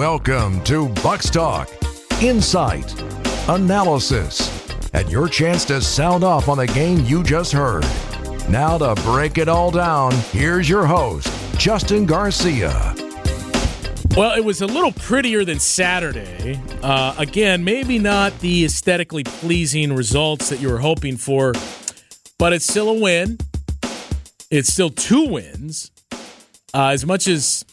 Welcome to Bucks Talk. Insight, analysis, and your chance to sound off on the game you just heard. Now to break it all down, here's your host, Justin Garcia. Well, it was a little prettier than Saturday. Uh, again, maybe not the aesthetically pleasing results that you were hoping for, but it's still a win. It's still two wins. Uh, as much as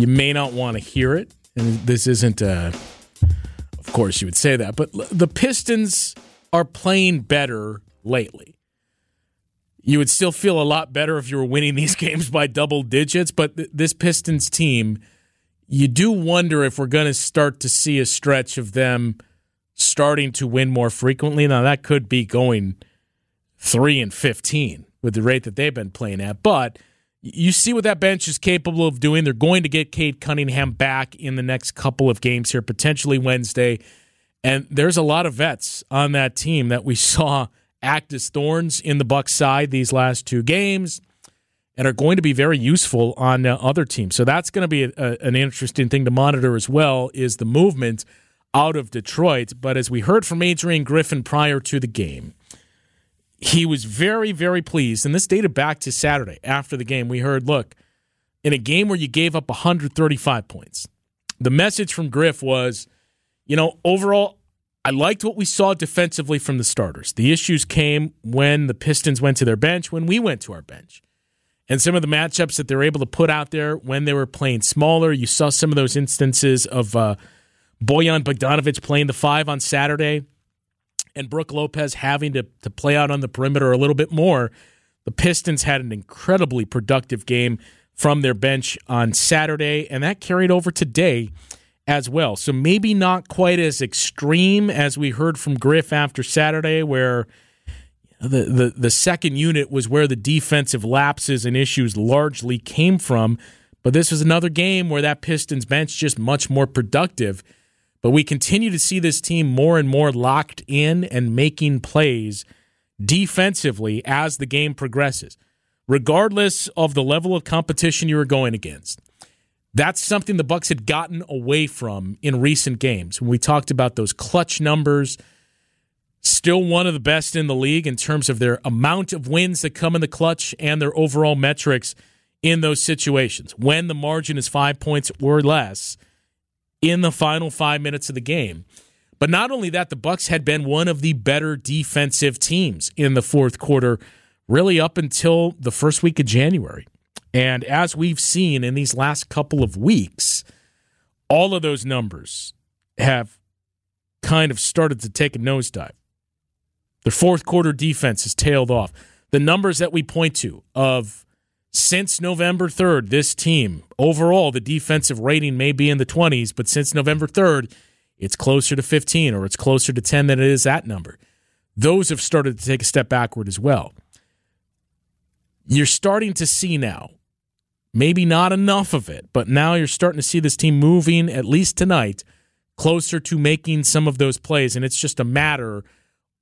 you may not want to hear it, and this isn't, uh, of course, you would say that, but the Pistons are playing better lately. You would still feel a lot better if you were winning these games by double digits, but th- this Pistons team, you do wonder if we're going to start to see a stretch of them starting to win more frequently. Now, that could be going 3 and 15 with the rate that they've been playing at, but you see what that bench is capable of doing. They're going to get Cade Cunningham back in the next couple of games here, potentially Wednesday. And there's a lot of vets on that team that we saw act as thorns in the Bucks side these last two games and are going to be very useful on uh, other teams. So that's going to be a, a, an interesting thing to monitor as well is the movement out of Detroit. But as we heard from Adrian Griffin prior to the game, he was very, very pleased. And this dated back to Saturday after the game. We heard, look, in a game where you gave up 135 points, the message from Griff was, you know, overall, I liked what we saw defensively from the starters. The issues came when the Pistons went to their bench, when we went to our bench. And some of the matchups that they were able to put out there when they were playing smaller, you saw some of those instances of uh, Bojan Bogdanovic playing the five on Saturday and Brook Lopez having to, to play out on the perimeter a little bit more, the Pistons had an incredibly productive game from their bench on Saturday, and that carried over today as well. So maybe not quite as extreme as we heard from Griff after Saturday, where the, the, the second unit was where the defensive lapses and issues largely came from. But this was another game where that Pistons bench just much more productive but we continue to see this team more and more locked in and making plays defensively as the game progresses, regardless of the level of competition you are going against. That's something the Bucks had gotten away from in recent games. When we talked about those clutch numbers, still one of the best in the league in terms of their amount of wins that come in the clutch and their overall metrics in those situations. When the margin is 5 points or less, in the final five minutes of the game. But not only that, the Bucks had been one of the better defensive teams in the fourth quarter, really up until the first week of January. And as we've seen in these last couple of weeks, all of those numbers have kind of started to take a nosedive. The fourth quarter defense has tailed off. The numbers that we point to of since November 3rd, this team, overall, the defensive rating may be in the 20s, but since November 3rd, it's closer to 15 or it's closer to 10 than it is that number. Those have started to take a step backward as well. You're starting to see now, maybe not enough of it, but now you're starting to see this team moving, at least tonight, closer to making some of those plays. And it's just a matter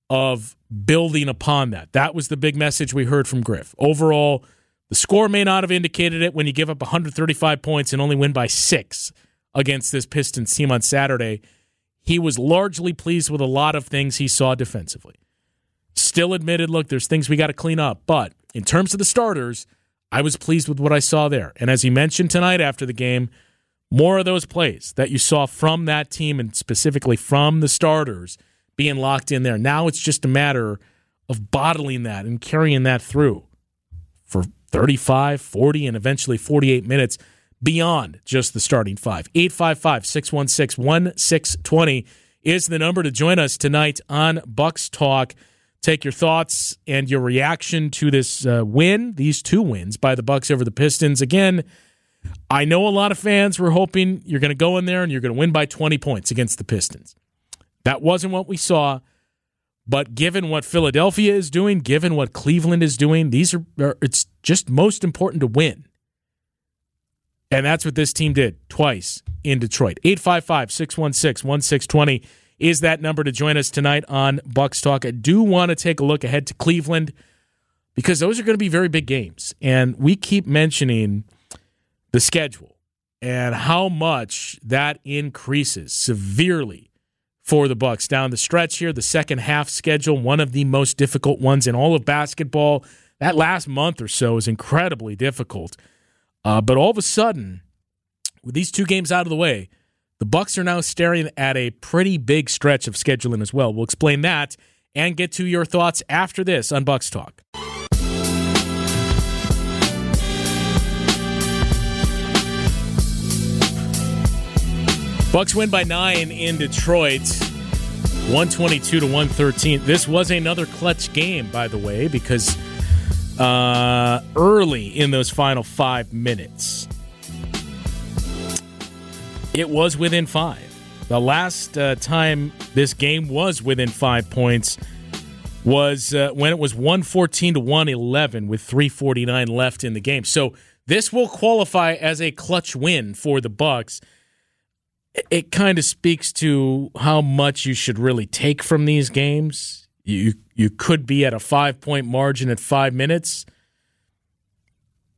of building upon that. That was the big message we heard from Griff. Overall, the score may not have indicated it when you give up 135 points and only win by six against this Pistons team on Saturday. He was largely pleased with a lot of things he saw defensively. Still admitted, look, there's things we got to clean up. But in terms of the starters, I was pleased with what I saw there. And as he mentioned tonight after the game, more of those plays that you saw from that team and specifically from the starters being locked in there. Now it's just a matter of bottling that and carrying that through for 35, 40, and eventually 48 minutes beyond just the starting five. 855 616 1620 is the number to join us tonight on Bucks Talk. Take your thoughts and your reaction to this uh, win, these two wins by the Bucks over the Pistons. Again, I know a lot of fans were hoping you're going to go in there and you're going to win by 20 points against the Pistons. That wasn't what we saw. But given what Philadelphia is doing, given what Cleveland is doing, these are, it's just most important to win. And that's what this team did twice in Detroit. 855 616 1620 is that number to join us tonight on Bucks Talk. I do want to take a look ahead to Cleveland because those are going to be very big games. And we keep mentioning the schedule and how much that increases severely for the Bucks down the stretch here. The second half schedule, one of the most difficult ones in all of basketball. That last month or so is incredibly difficult. Uh, but all of a sudden, with these two games out of the way, the Bucks are now staring at a pretty big stretch of scheduling as well. We'll explain that and get to your thoughts after this on Bucks Talk. Bucks win by nine in Detroit, 122 to 113. This was another clutch game, by the way, because uh, early in those final five minutes, it was within five. The last uh, time this game was within five points was uh, when it was 114 to 111 with 349 left in the game. So this will qualify as a clutch win for the Bucks it kind of speaks to how much you should really take from these games. You you could be at a five point margin at five minutes.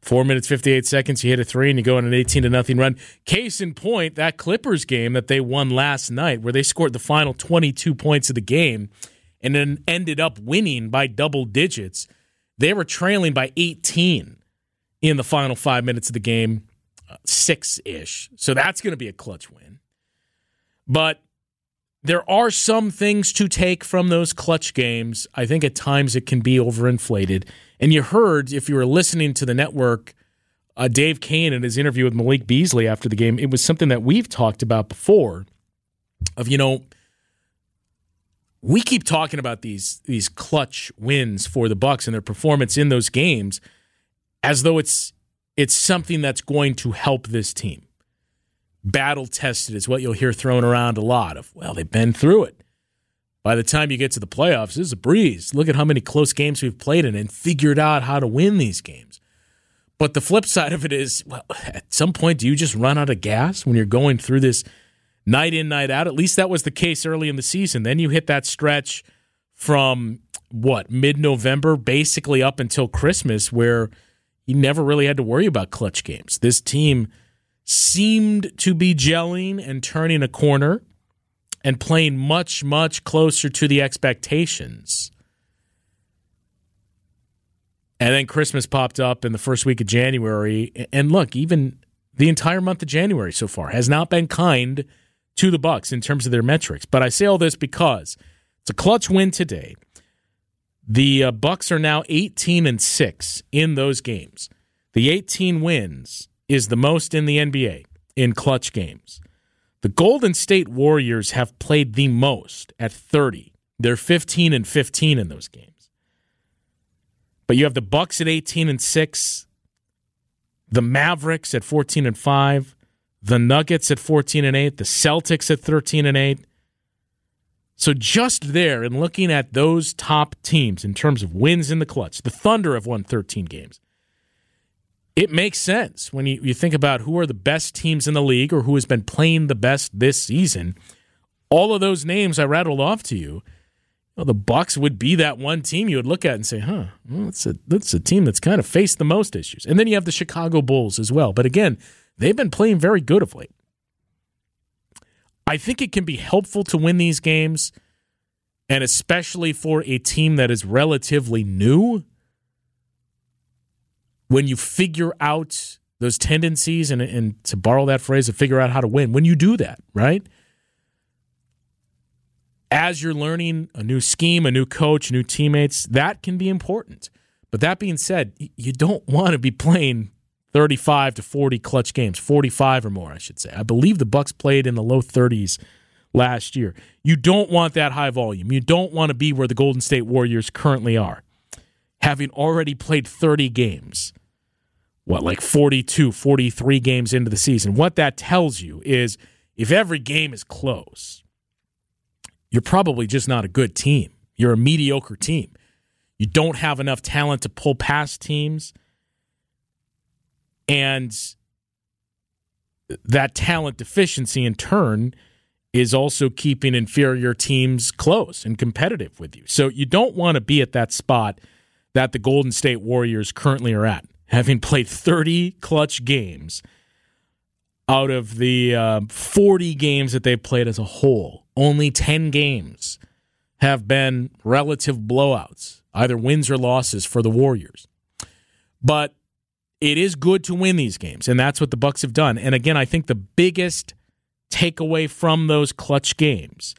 Four minutes, 58 seconds, you hit a three and you go on an 18 to nothing run. Case in point, that Clippers game that they won last night, where they scored the final 22 points of the game and then ended up winning by double digits. They were trailing by 18 in the final five minutes of the game, uh, six ish. So that's going to be a clutch win. But there are some things to take from those clutch games. I think at times it can be overinflated. And you heard, if you were listening to the network, uh, Dave Koehn in his interview with Malik Beasley after the game, it was something that we've talked about before. Of you know, we keep talking about these these clutch wins for the Bucks and their performance in those games, as though it's it's something that's going to help this team battle tested is what you'll hear thrown around a lot of, well, they've been through it. By the time you get to the playoffs, this is a breeze. Look at how many close games we've played in and figured out how to win these games. But the flip side of it is, well, at some point, do you just run out of gas when you're going through this night in, night out? At least that was the case early in the season. Then you hit that stretch from what, mid November, basically up until Christmas, where you never really had to worry about clutch games. This team seemed to be gelling and turning a corner and playing much, much closer to the expectations. And then Christmas popped up in the first week of January. And look, even the entire month of January so far has not been kind to the Bucks in terms of their metrics. But I say all this because it's a clutch win today. The uh, Bucks are now 18 and 6 in those games. The 18 wins is the most in the NBA in clutch games. The Golden State Warriors have played the most at 30. They're 15 and 15 in those games. But you have the Bucks at 18 and 6, the Mavericks at 14 and 5, the Nuggets at 14 and 8, the Celtics at 13 and 8. So just there and looking at those top teams in terms of wins in the clutch, the Thunder have won 13 games it makes sense when you, you think about who are the best teams in the league or who has been playing the best this season. All of those names I rattled off to you, well, the Bucks would be that one team you would look at and say, "Huh, well, that's a that's a team that's kind of faced the most issues." And then you have the Chicago Bulls as well. But again, they've been playing very good of late. I think it can be helpful to win these games, and especially for a team that is relatively new when you figure out those tendencies and, and to borrow that phrase, to figure out how to win, when you do that, right? As you're learning a new scheme, a new coach, new teammates, that can be important. But that being said, you don't want to be playing 35 to 40 clutch games, 45 or more, I should say. I believe the Bucks played in the low 30s last year. You don't want that high volume. You don't want to be where the Golden State Warriors currently are, having already played 30 games what, like 42, 43 games into the season. What that tells you is if every game is close, you're probably just not a good team. You're a mediocre team. You don't have enough talent to pull past teams. And that talent deficiency, in turn, is also keeping inferior teams close and competitive with you. So you don't want to be at that spot that the Golden State Warriors currently are at having played 30 clutch games, out of the uh, 40 games that they've played as a whole, only 10 games have been relative blowouts, either wins or losses for the Warriors. But it is good to win these games, and that's what the Bucks have done. And again, I think the biggest takeaway from those clutch games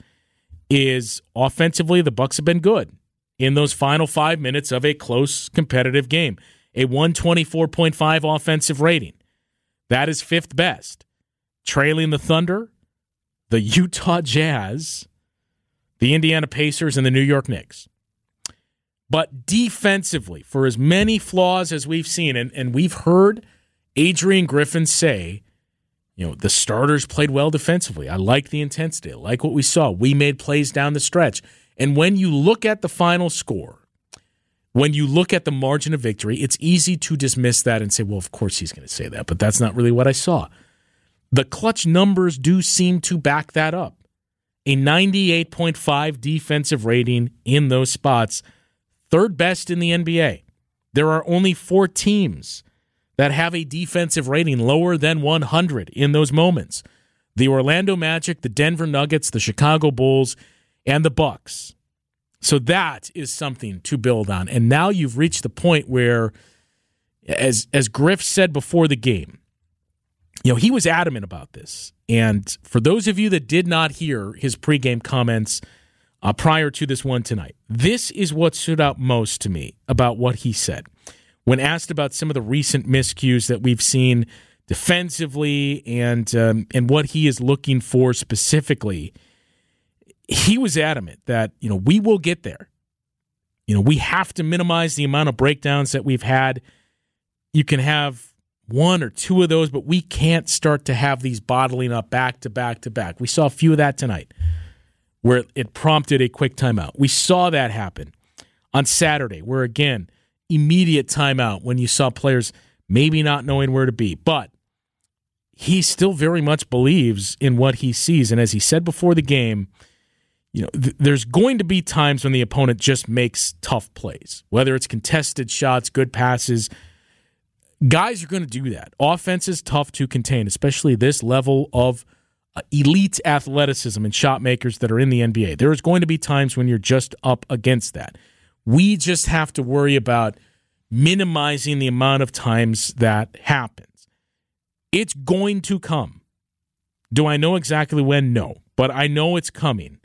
is offensively the Bucks have been good in those final 5 minutes of a close competitive game. A 124.5 offensive rating. That is fifth best. Trailing the Thunder, the Utah Jazz, the Indiana Pacers and the New York Knicks. But defensively, for as many flaws as we've seen, and, and we've heard Adrian Griffin say, you know, the starters played well defensively. I like the intensity. I like what we saw. We made plays down the stretch. And when you look at the final score, when you look at the margin of victory, it's easy to dismiss that and say, well, of course he's going to say that, but that's not really what I saw. The clutch numbers do seem to back that up. A 98.5 defensive rating in those spots third best in the NBA. There are only four teams that have a defensive rating lower than 100 in those moments. The Orlando Magic, the Denver Nuggets, the Chicago Bulls, and the Bucks. So that is something to build on. And now you've reached the point where as as Griff said before the game, you know, he was adamant about this. And for those of you that did not hear his pregame comments uh, prior to this one tonight. This is what stood out most to me about what he said. When asked about some of the recent miscues that we've seen defensively and um, and what he is looking for specifically, he was adamant that you know we will get there. You know we have to minimize the amount of breakdowns that we've had. You can have one or two of those, but we can't start to have these bottling up back to back to back. We saw a few of that tonight where it prompted a quick timeout. We saw that happen on Saturday, where again, immediate timeout when you saw players maybe not knowing where to be. But he still very much believes in what he sees. And as he said before the game, you know, th- there's going to be times when the opponent just makes tough plays, whether it's contested shots, good passes. Guys are going to do that. Offense is tough to contain, especially this level of uh, elite athleticism and shot makers that are in the NBA. There's going to be times when you're just up against that. We just have to worry about minimizing the amount of times that happens. It's going to come. Do I know exactly when? No, but I know it's coming.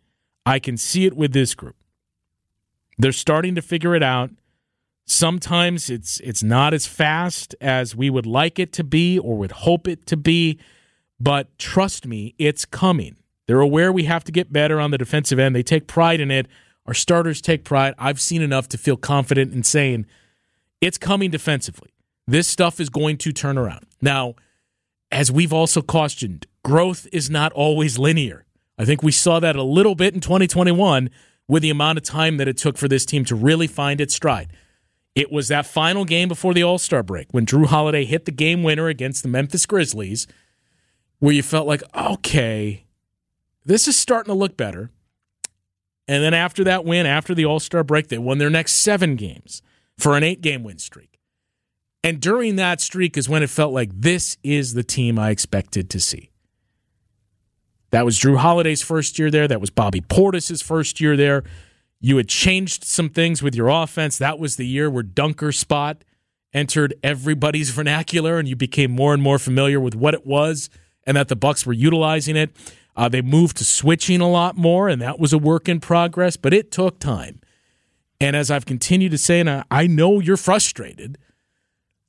I can see it with this group. They're starting to figure it out. Sometimes it's it's not as fast as we would like it to be or would hope it to be but trust me, it's coming. They're aware we have to get better on the defensive end. They take pride in it. Our starters take pride. I've seen enough to feel confident in saying it's coming defensively. This stuff is going to turn around. Now, as we've also cautioned, growth is not always linear. I think we saw that a little bit in 2021 with the amount of time that it took for this team to really find its stride. It was that final game before the All Star break when Jrue Holiday hit the game winner against the Memphis Grizzlies where you felt like, okay, this is starting to look better. And then after that win, after the All Star break, they won their next seven games for an eight game win streak. And during that streak is when it felt like this is the team I expected to see. That was Jrue Holiday's first year there. That was Bobby Portis's first year there. You had changed some things with your offense. That was the year where Dunker Spot entered everybody's vernacular and you became more and more familiar with what it was and that the Bucks were utilizing it. Uh, they moved to switching a lot more, and that was a work in progress, but it took time. And as I've continued to say, and I know you're frustrated,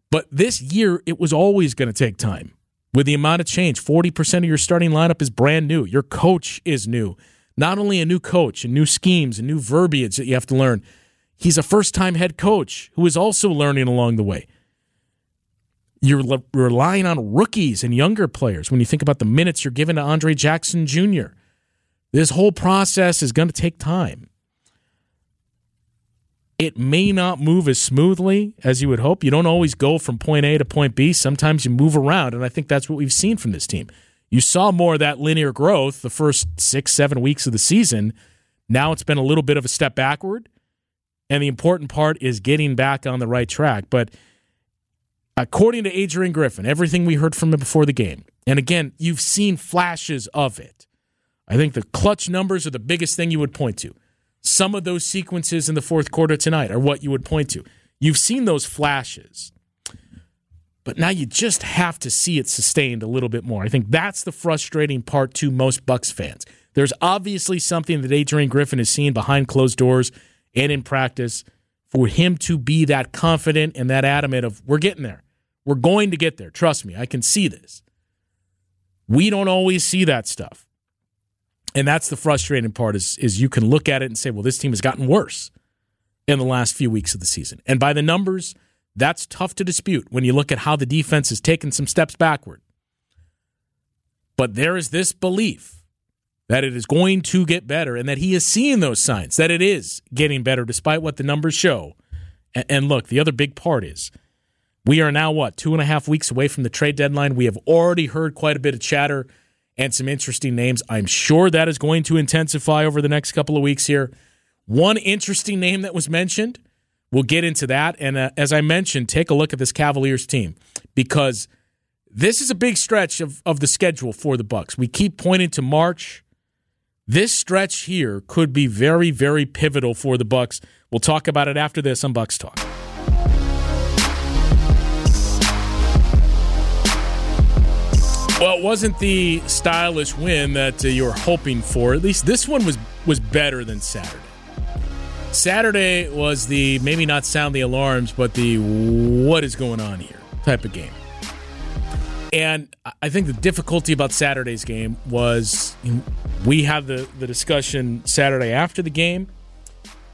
but this year it was always going to take time with the amount of change. 40% of your starting lineup is brand new. Your coach is new. Not only a new coach and new schemes and new verbiage that you have to learn, he's a first time head coach who is also learning along the way. You're le- relying on rookies and younger players when you think about the minutes you're giving to Andre Jackson Jr. This whole process is going to take time. It may not move as smoothly as you would hope. You don't always go from point A to point B. Sometimes you move around, and I think that's what we've seen from this team. You saw more of that linear growth the first six, seven weeks of the season. Now it's been a little bit of a step backward, and the important part is getting back on the right track. But According to Adrian Griffin, everything we heard from him before the game, and again, you've seen flashes of it. I think the clutch numbers are the biggest thing you would point to. Some of those sequences in the fourth quarter tonight are what you would point to. You've seen those flashes, but now you just have to see it sustained a little bit more. I think that's the frustrating part to most Bucks fans. There's obviously something that Adrian Griffin has seen behind closed doors and in practice for him to be that confident and that adamant of we're getting there. We're going to get there. Trust me, I can see this. We don't always see that stuff. And that's the frustrating part is, is you can look at it and say, well, this team has gotten worse in the last few weeks of the season. And by the numbers, that's tough to dispute when you look at how the defense has taken some steps backward. But there is this belief that it is going to get better and that he is seeing those signs that it is getting better despite what the numbers show. And, and look, the other big part is – we are now, what, two and a half weeks away from the trade deadline. We have already heard quite a bit of chatter and some interesting names. I'm sure that is going to intensify over the next couple of weeks here. One interesting name that was mentioned, we'll get into that. And uh, as I mentioned, take a look at this Cavaliers team because this is a big stretch of, of the schedule for the Bucks. We keep pointing to March. This stretch here could be very, very pivotal for the Bucks. We'll talk about it after this on Bucks Talk. Well, it wasn't the stylish win that uh, you were hoping for. At least this one was was better than Saturday. Saturday was the maybe not sound the alarms, but the what is going on here type of game. And I think the difficulty about Saturday's game was we had the, the discussion Saturday after the game,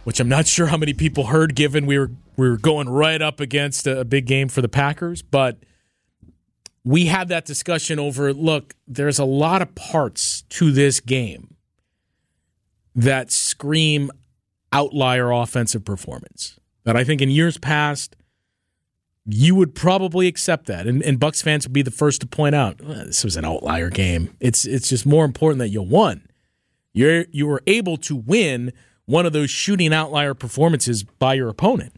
which I'm not sure how many people heard given we were we were going right up against a, a big game for the Packers, but – we had that discussion over look, there's a lot of parts to this game that scream outlier offensive performance. That I think in years past, you would probably accept that. And, and Bucks fans would be the first to point out this was an outlier game. It's it's just more important that you won. You're you were able to win one of those shooting outlier performances by your opponent.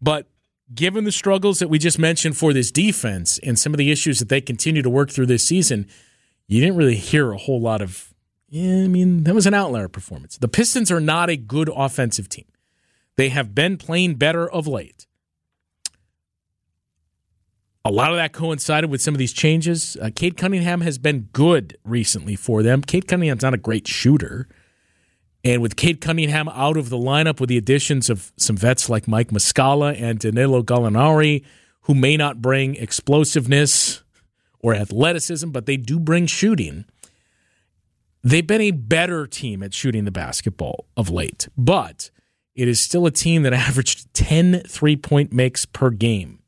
But given the struggles that we just mentioned for this defense and some of the issues that they continue to work through this season, you didn't really hear a whole lot of, yeah, I mean, that was an outlier performance. The Pistons are not a good offensive team. They have been playing better of late. A lot of that coincided with some of these changes. Uh, Cade Cunningham has been good recently for them. Cade Cunningham's not a great shooter. And with Cade Cunningham out of the lineup with the additions of some vets like Mike Muscala and Danilo Gallinari, who may not bring explosiveness or athleticism, but they do bring shooting. They've been a better team at shooting the basketball of late, but it is still a team that averaged 10 three point makes per game.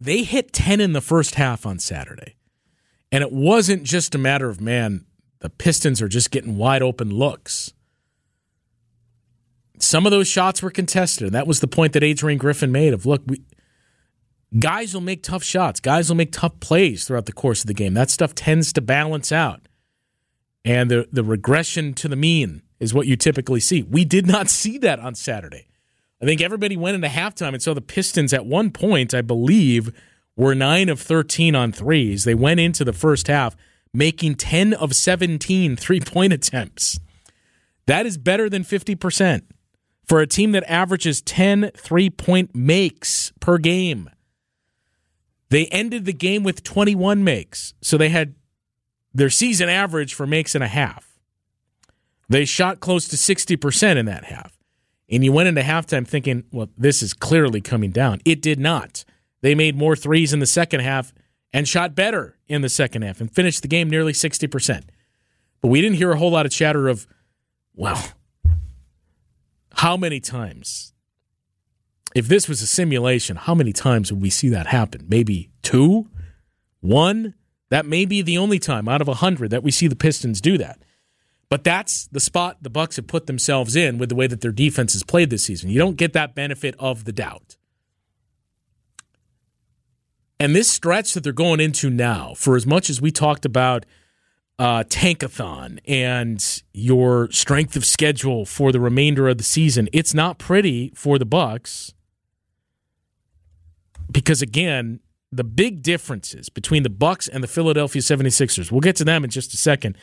They hit 10 in the first half on Saturday. And it wasn't just a matter of, man, the Pistons are just getting wide open looks. Some of those shots were contested, and that was the point that Adrian Griffin made of look, we, guys will make tough shots, guys will make tough plays throughout the course of the game. That stuff tends to balance out. And the, the regression to the mean is what you typically see. We did not see that on Saturday. I think everybody went into halftime and saw the Pistons at one point, I believe, were 9 of 13 on threes. They went into the first half making 10 of 17 three point attempts. That is better than 50% for a team that averages 10 three point makes per game. They ended the game with 21 makes. So they had their season average for makes and a half. They shot close to 60% in that half. And you went into halftime thinking, well, this is clearly coming down. It did not. They made more threes in the second half and shot better in the second half and finished the game nearly 60%. But we didn't hear a whole lot of chatter of, well, how many times? If this was a simulation, how many times would we see that happen? Maybe two? One? That may be the only time out of a hundred that we see the Pistons do that. But that's the spot the Bucks have put themselves in with the way that their defense has played this season. You don't get that benefit of the doubt. And this stretch that they're going into now, for as much as we talked about uh, tankathon and your strength of schedule for the remainder of the season, it's not pretty for the Bucks. because again, the big differences between the Bucks and the Philadelphia 76ers. We'll get to them in just a second.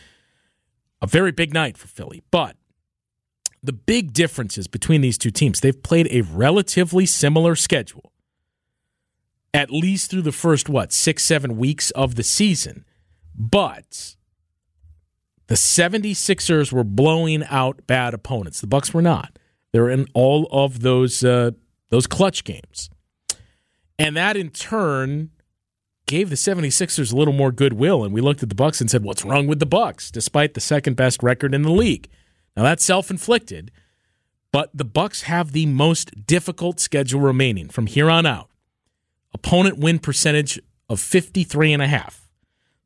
A very big night for Philly, but the big differences between these two teams, they've played a relatively similar schedule. At least through the first what, 6 7 weeks of the season. But the 76ers were blowing out bad opponents. The Bucks were not. They were in all of those uh, those clutch games. And that in turn gave the 76ers a little more goodwill and we looked at the Bucks and said what's wrong with the Bucks despite the second best record in the league. Now that's self-inflicted, but the Bucks have the most difficult schedule remaining from here on out. Opponent win percentage of 53 and a half.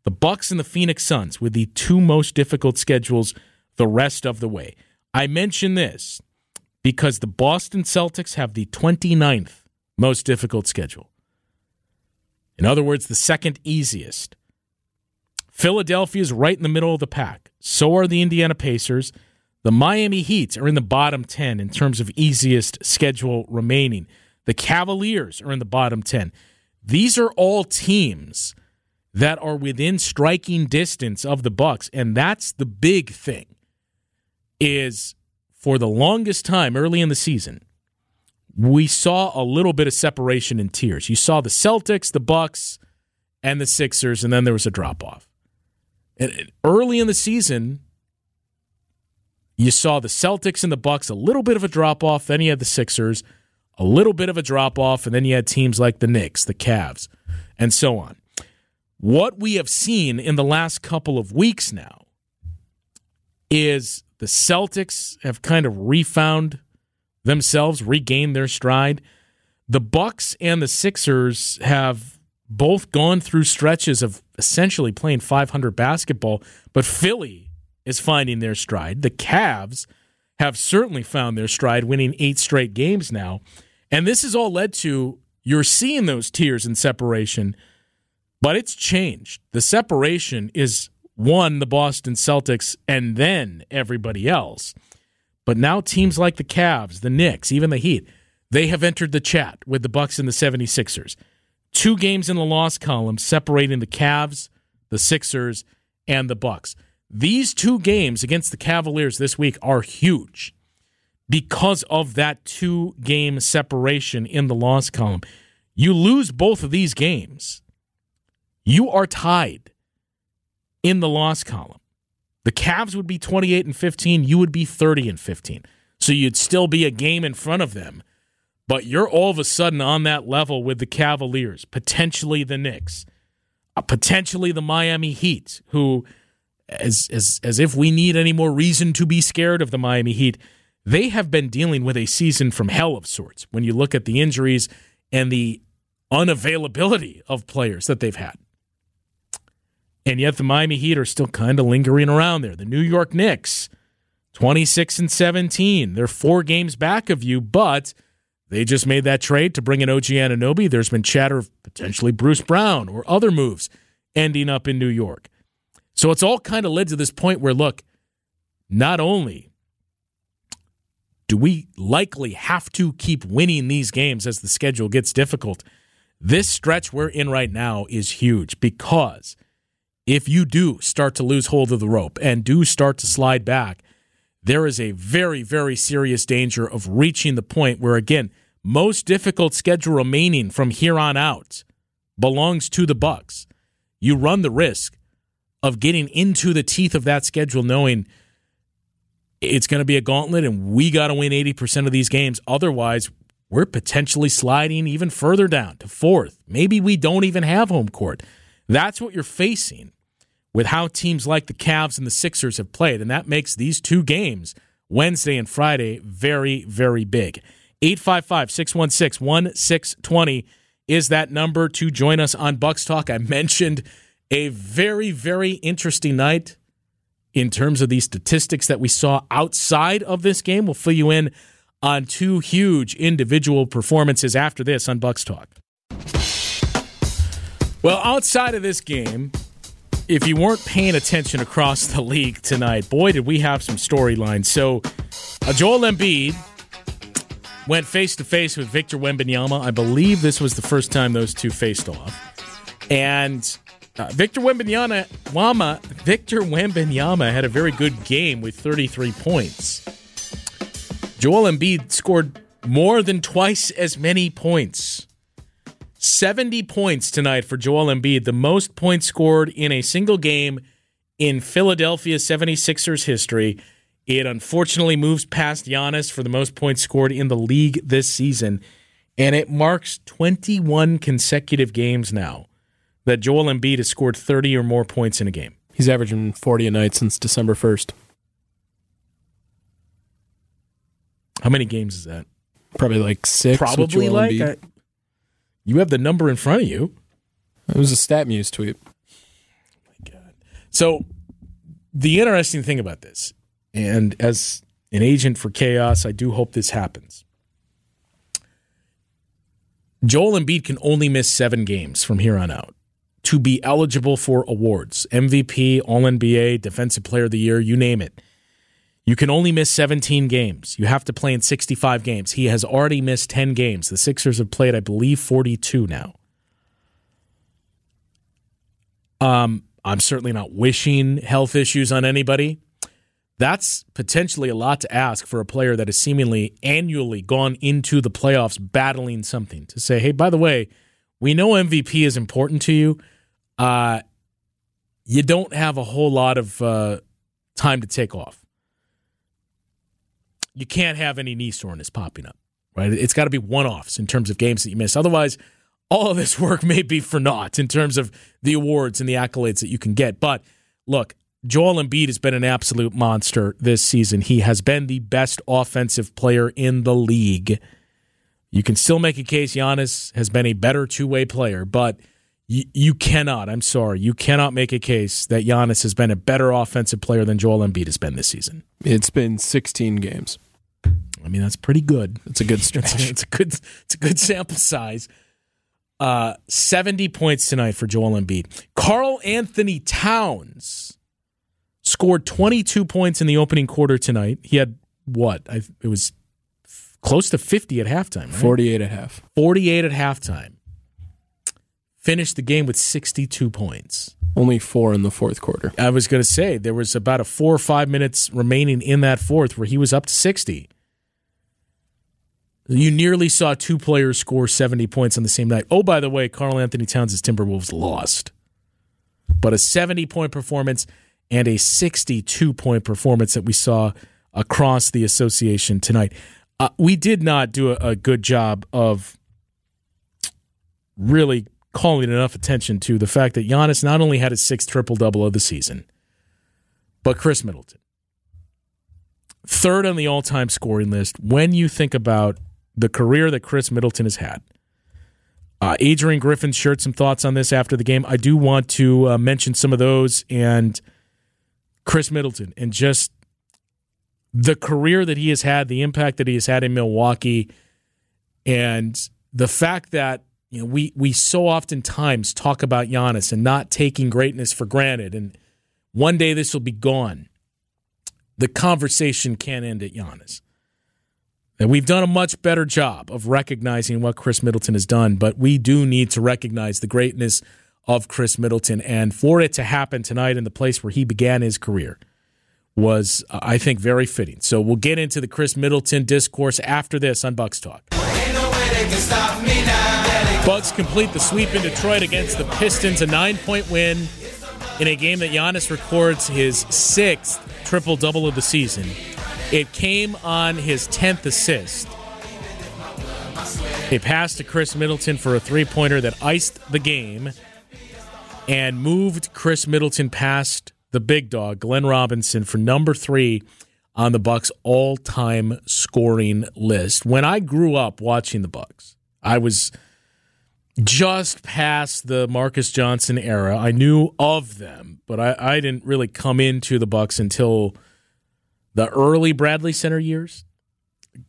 The Bucks and the Phoenix Suns with the two most difficult schedules the rest of the way. I mention this because the Boston Celtics have the 29th most difficult schedule. In other words, the second easiest. Philadelphia is right in the middle of the pack. So are the Indiana Pacers. The Miami Heat are in the bottom 10 in terms of easiest schedule remaining. The Cavaliers are in the bottom 10. These are all teams that are within striking distance of the Bucks and that's the big thing. Is for the longest time early in the season, we saw a little bit of separation in tiers. You saw the Celtics, the Bucks, and the Sixers, and then there was a drop off. Early in the season, you saw the Celtics and the Bucks a little bit of a drop off. Then you had the Sixers, a little bit of a drop off, and then you had teams like the Knicks, the Cavs, and so on. What we have seen in the last couple of weeks now is the Celtics have kind of refound themselves, regained their stride. The Bucks and the Sixers have both gone through stretches of essentially playing 500 basketball, but Philly is finding their stride. The Cavs have certainly found their stride, winning eight straight games now. And this has all led to you're seeing those tiers in separation, but it's changed. The separation is one, the Boston Celtics, and then everybody else. But now teams like the Cavs, the Knicks, even the Heat, they have entered the chat with the Bucks and the 76ers. Two games in the loss column separating the Cavs, the Sixers, and the Bucks. These two games against the Cavaliers this week are huge because of that two game separation in the loss column. You lose both of these games, you are tied in the loss column. The Cavs would be 28 and 15, you would be 30 and 15. So you'd still be a game in front of them. But you're all of a sudden on that level with the Cavaliers, potentially the Knicks, uh, potentially the Miami Heat, who, as, as, as if we need any more reason to be scared of the Miami Heat, they have been dealing with a season from hell of sorts when you look at the injuries and the unavailability of players that they've had. And yet the Miami Heat are still kind of lingering around there. The New York Knicks, 26 and 17. They're four games back of you, but they just made that trade to bring in OG Anunoby. There's been chatter of potentially Bruce Brown or other moves ending up in New York. So it's all kind of led to this point where, look, not only do we likely have to keep winning these games as the schedule gets difficult, this stretch we're in right now is huge because – if you do start to lose hold of the rope and do start to slide back, there is a very, very serious danger of reaching the point where, again, most difficult schedule remaining from here on out belongs to the Bucks. You run the risk of getting into the teeth of that schedule knowing it's going to be a gauntlet and we got to win 80% of these games. Otherwise, we're potentially sliding even further down to fourth. Maybe we don't even have home court. That's what you're facing with how teams like the Cavs and the Sixers have played. And that makes these two games, Wednesday and Friday, very, very big. 855 616 1620 is that number to join us on Bucks Talk. I mentioned a very, very interesting night in terms of these statistics that we saw outside of this game. We'll fill you in on two huge individual performances after this on Bucks Talk. Well, outside of this game, if you weren't paying attention across the league tonight, boy, did we have some storylines. So, uh, Joel Embiid went face to face with Victor Wembanyama. I believe this was the first time those two faced off. And uh, Victor Wembanyama, Wama, Victor Wembanyama had a very good game with 33 points. Joel Embiid scored more than twice as many points. 70 points tonight for Joel Embiid, the most points scored in a single game in Philadelphia 76ers history. It unfortunately moves past Giannis for the most points scored in the league this season, and it marks 21 consecutive games now that Joel Embiid has scored 30 or more points in a game. He's averaging 40 a night since December 1st. How many games is that? Probably like six. Probably like. I, you have the number in front of you. It was a StatMuse tweet. Oh my God. So, the interesting thing about this, and as an agent for chaos, I do hope this happens. Joel Embiid can only miss seven games from here on out to be eligible for awards MVP, All NBA, Defensive Player of the Year, you name it. You can only miss 17 games. You have to play in 65 games. He has already missed 10 games. The Sixers have played, I believe, 42 now. Um, I'm certainly not wishing health issues on anybody. That's potentially a lot to ask for a player that has seemingly annually gone into the playoffs battling something to say, hey, by the way, we know MVP is important to you. Uh, you don't have a whole lot of uh, time to take off you can't have any knee soreness popping up, right? It's got to be one offs in terms of games that you miss. Otherwise, all of this work may be for naught in terms of the awards and the accolades that you can get. But look, Joel Embiid has been an absolute monster this season. He has been the best offensive player in the league. You can still make a case Giannis has been a better two way player, but you, you cannot, I'm sorry, you cannot make a case that Giannis has been a better offensive player than Joel Embiid has been this season. It's been 16 games. I mean, that's pretty good. It's a good stretch. it's, it's, a good. It's a good sample size. Uh, Seventy points tonight for Joel Embiid. Karl-Anthony Towns scored 22 points in the opening quarter tonight. He had what? I, it was close to 50 at halftime. Right? 48 at half. 48 at halftime. Finished the game with 62 points. Only four in the fourth quarter. I was going to say there was about a four or five minutes remaining in that fourth where he was up to 60. You nearly saw two players score 70 points on the same night. Oh, by the way, Karl-Anthony Towns' Timberwolves lost. But a 70 point performance and a 62 point performance that we saw across the association tonight. Uh, we did not do a, a good job of really calling enough attention to the fact that Giannis not only had his sixth triple double of the season, but Khris Middleton. Third on the all time scoring list when you think about the career that Khris Middleton has had. Uh, Adrian Griffin shared some thoughts on this after the game. I do want to uh, mention some of those and Khris Middleton and just the career that he has had, the impact that he has had in Milwaukee, and the fact that you know we we so oftentimes talk about Giannis and not taking greatness for granted, and one day this will be gone. The conversation can't end at Giannis. And we've done a much better job of recognizing what Khris Middleton has done, but we do need to recognize the greatness of Khris Middleton. And for it to happen tonight in the place where he began his career was, I think, very fitting. So we'll get into the Khris Middleton discourse after this on Bucks Talk. Bucks complete the sweep in Detroit against the Pistons, a nine point win in a game that Giannis records his sixth triple double of the season. It came on his 10th assist. A pass to Khris Middleton for a three pointer that iced the game and moved Khris Middleton past the big dog, Glenn Robinson, for number three on the Bucks all time scoring list. When I grew up watching the Bucks, I was just past the Marques Johnson era. I knew of them, but I, I didn't really come into the Bucks until the early Bradley Center years,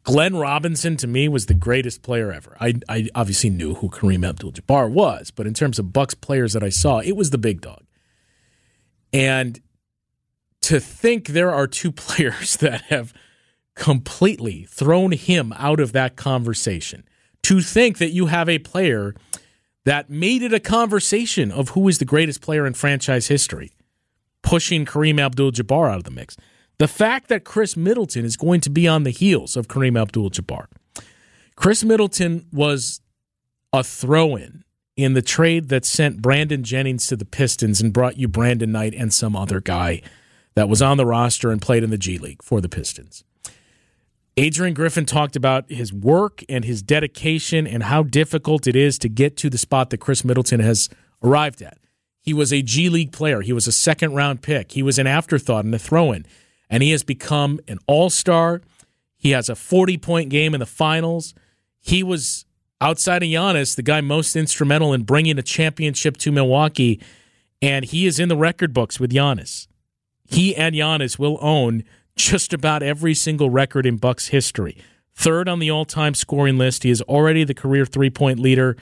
Glenn Robinson to me was the greatest player ever. I, I obviously knew who Kareem Abdul-Jabbar was, but in terms of Bucks players that I saw, it was the big dog. And to think there are two players that have completely thrown him out of that conversation. To think that you have a player that made it a conversation of who is the greatest player in franchise history, pushing Kareem Abdul Jabbar out of the mix. The fact that Khris Middleton is going to be on the heels of Kareem Abdul Jabbar. Khris Middleton was a throw in in the trade that sent Brandon Jennings to the Pistons and brought you Brandon Knight and some other guy that was on the roster and played in the G League for the Pistons. Adrian Griffin talked about his work and his dedication and how difficult it is to get to the spot that Khris Middleton has arrived at. He was a G League player. He was a second round pick. He was an afterthought and a throw in. And he has become an all star. He has a 40 point game in the finals. He was, outside of Giannis, the guy most instrumental in bringing a championship to Milwaukee. And he is in the record books with Giannis. He and Giannis will own just about every single record in Bucks history. Third on the all-time scoring list. He is already the career three-point leader.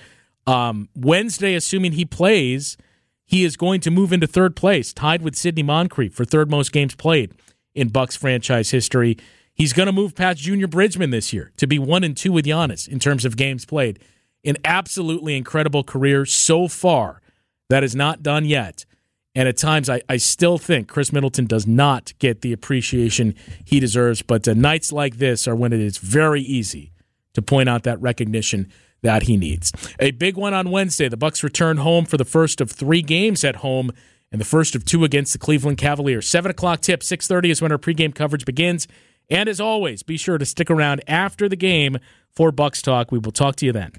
Um, Wednesday, assuming he plays, he is going to move into third place, tied with Sidney Moncrief for third most games played in Bucks franchise history. He's going to move past Junior Bridgeman this year to be one and two with Giannis in terms of games played. An absolutely incredible career so far. That is not done yet. And at times, I, I still think Khris Middleton does not get the appreciation he deserves. But uh, nights like this are when it is very easy to point out that recognition that he needs. A big one on Wednesday. The Bucks return home for the first of three games at home, and the first of two against the Cleveland Cavaliers. Seven o'clock tip, six thirty is when our pregame coverage begins. And as always, be sure to stick around after the game for Bucks Talk. We will talk to you then.